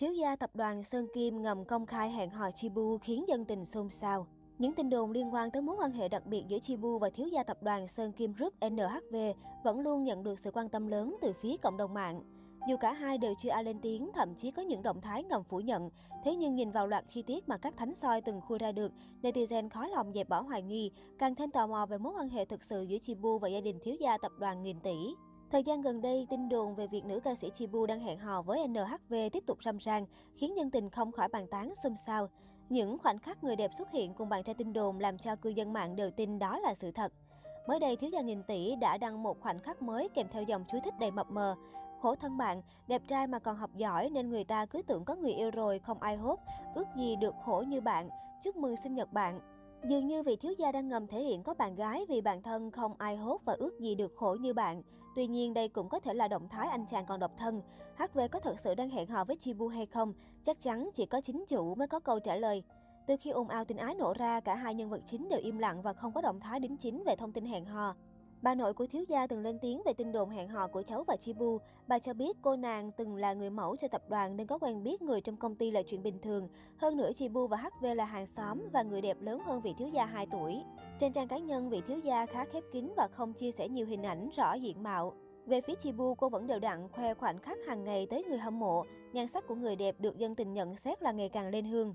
Thiếu gia tập đoàn Sơn Kim ngầm công khai hẹn hò Chibu khiến dân tình xôn xao. Những tin đồn liên quan tới mối quan hệ đặc biệt giữa Chibu và thiếu gia tập đoàn Sơn Kim Group NHV vẫn luôn nhận được sự quan tâm lớn từ phía cộng đồng mạng. Dù cả hai đều chưa ai lên tiếng, thậm chí có những động thái ngầm phủ nhận, thế nhưng nhìn vào loạt chi tiết mà các thánh soi từng khui ra được, netizen khó lòng dẹp bỏ hoài nghi, càng thêm tò mò về mối quan hệ thực sự giữa Chibu và gia đình thiếu gia tập đoàn nghìn tỷ. Thời gian gần đây, tin đồn về việc nữ ca sĩ Chibu đang hẹn hò với NHV tiếp tục râm ran, khiến nhân tình không khỏi bàn tán xôn xao. Những khoảnh khắc người đẹp xuất hiện cùng bạn trai tin đồn làm cho cư dân mạng đều tin đó là sự thật. Mới đây, thiếu gia nghìn tỷ đã đăng một khoảnh khắc mới kèm theo dòng chú thích đầy mập mờ. Khổ thân bạn, đẹp trai mà còn học giỏi nên người ta cứ tưởng có người yêu rồi, không ai hốt, ước gì được khổ như bạn. Chúc mừng sinh nhật bạn. Dường như vị thiếu gia đang ngầm thể hiện có bạn gái vì bản thân không ai hốt và ước gì được khổ như bạn. Tuy nhiên đây cũng có thể là động thái anh chàng còn độc thân. HV có thật sự đang hẹn hò với Chibu hay không? Chắc chắn chỉ có chính chủ mới có câu trả lời. Từ khi ồn ào tình ái nổ ra, cả hai nhân vật chính đều im lặng và không có động thái đính chính về thông tin hẹn hò. Bà nội của thiếu gia từng lên tiếng về tin đồn hẹn hò của cháu và Chibu. Bà cho biết cô nàng từng là người mẫu cho tập đoàn nên có quen biết người trong công ty là chuyện bình thường. Hơn nữa Chibu và HV là hàng xóm và người đẹp lớn hơn vị thiếu gia 2 tuổi. Trên trang cá nhân, vị thiếu gia khá khép kín và không chia sẻ nhiều hình ảnh rõ diện mạo. Về phía Chibu, cô vẫn đều đặn khoe khoảnh khắc hàng ngày tới người hâm mộ. Nhan sắc của người đẹp được dân tình nhận xét là ngày càng lên hương.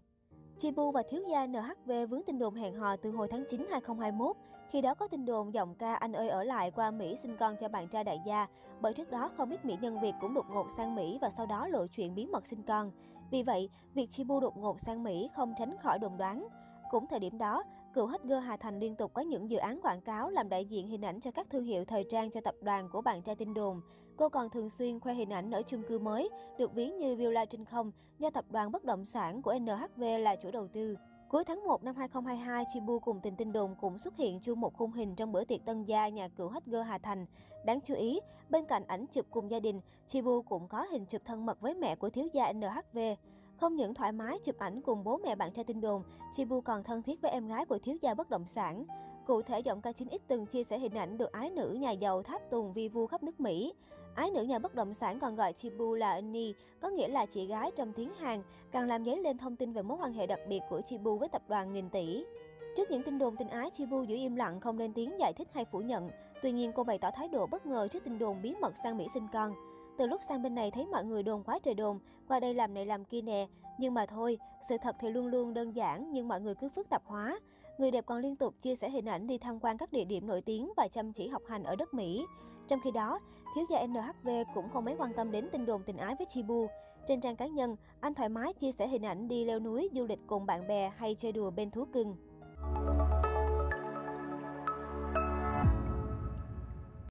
Chibu và thiếu gia NHV vướng tin đồn hẹn hò từ hồi tháng 9 2021. Khi đó có tin đồn giọng ca Anh ơi ở lại qua Mỹ sinh con cho bạn trai đại gia. Bởi trước đó không biết mỹ nhân Việt cũng đột ngột sang Mỹ và sau đó lộ chuyện bí mật sinh con. Vì vậy, việc Chibu đột ngột sang Mỹ không tránh khỏi đồn đoán. Cũng thời điểm đó, cựu hacker Hà Thành liên tục có những dự án quảng cáo làm đại diện hình ảnh cho các thương hiệu thời trang cho tập đoàn của bạn trai tin đồn. Cô còn thường xuyên khoe hình ảnh ở chung cư mới, được ví như Villa trên không, do tập đoàn bất động sản của NHV là chủ đầu tư. Cuối tháng 1 năm 2022, Chibu cùng tình tin đồn cũng xuất hiện chung một khung hình trong bữa tiệc tân gia nhà cựu hacker Hà Thành. Đáng chú ý, bên cạnh ảnh chụp cùng gia đình, Chibu cũng có hình chụp thân mật với mẹ của thiếu gia NHV. Không những thoải mái chụp ảnh cùng bố mẹ bạn trai tin đồn, Chibu còn thân thiết với em gái của thiếu gia bất động sản. Cụ thể, giọng ca 9X từng chia sẻ hình ảnh được ái nữ nhà giàu tháp tùng vi vu khắp nước Mỹ. Ái nữ nhà bất động sản còn gọi Chibu là Annie, có nghĩa là chị gái trong tiếng Hàn, càng làm dấy lên thông tin về mối quan hệ đặc biệt của Chibu với tập đoàn nghìn tỷ. Trước những tin đồn tình ái, Chibu giữ im lặng không lên tiếng giải thích hay phủ nhận. Tuy nhiên, cô bày tỏ thái độ bất ngờ trước tin đồn bí mật sang Mỹ sinh con. Từ lúc sang bên này thấy mọi người đồn quá trời đồn, qua đây làm này làm kia nè. Nhưng mà thôi, sự thật thì luôn luôn đơn giản nhưng mọi người cứ phức tạp hóa. Người đẹp còn liên tục chia sẻ hình ảnh đi tham quan các địa điểm nổi tiếng và chăm chỉ học hành ở đất Mỹ. Trong khi đó, thiếu gia NHV cũng không mấy quan tâm đến tin đồn tình ái với Chibu. Trên trang cá nhân, anh thoải mái chia sẻ hình ảnh đi leo núi, du lịch cùng bạn bè hay chơi đùa bên thú cưng.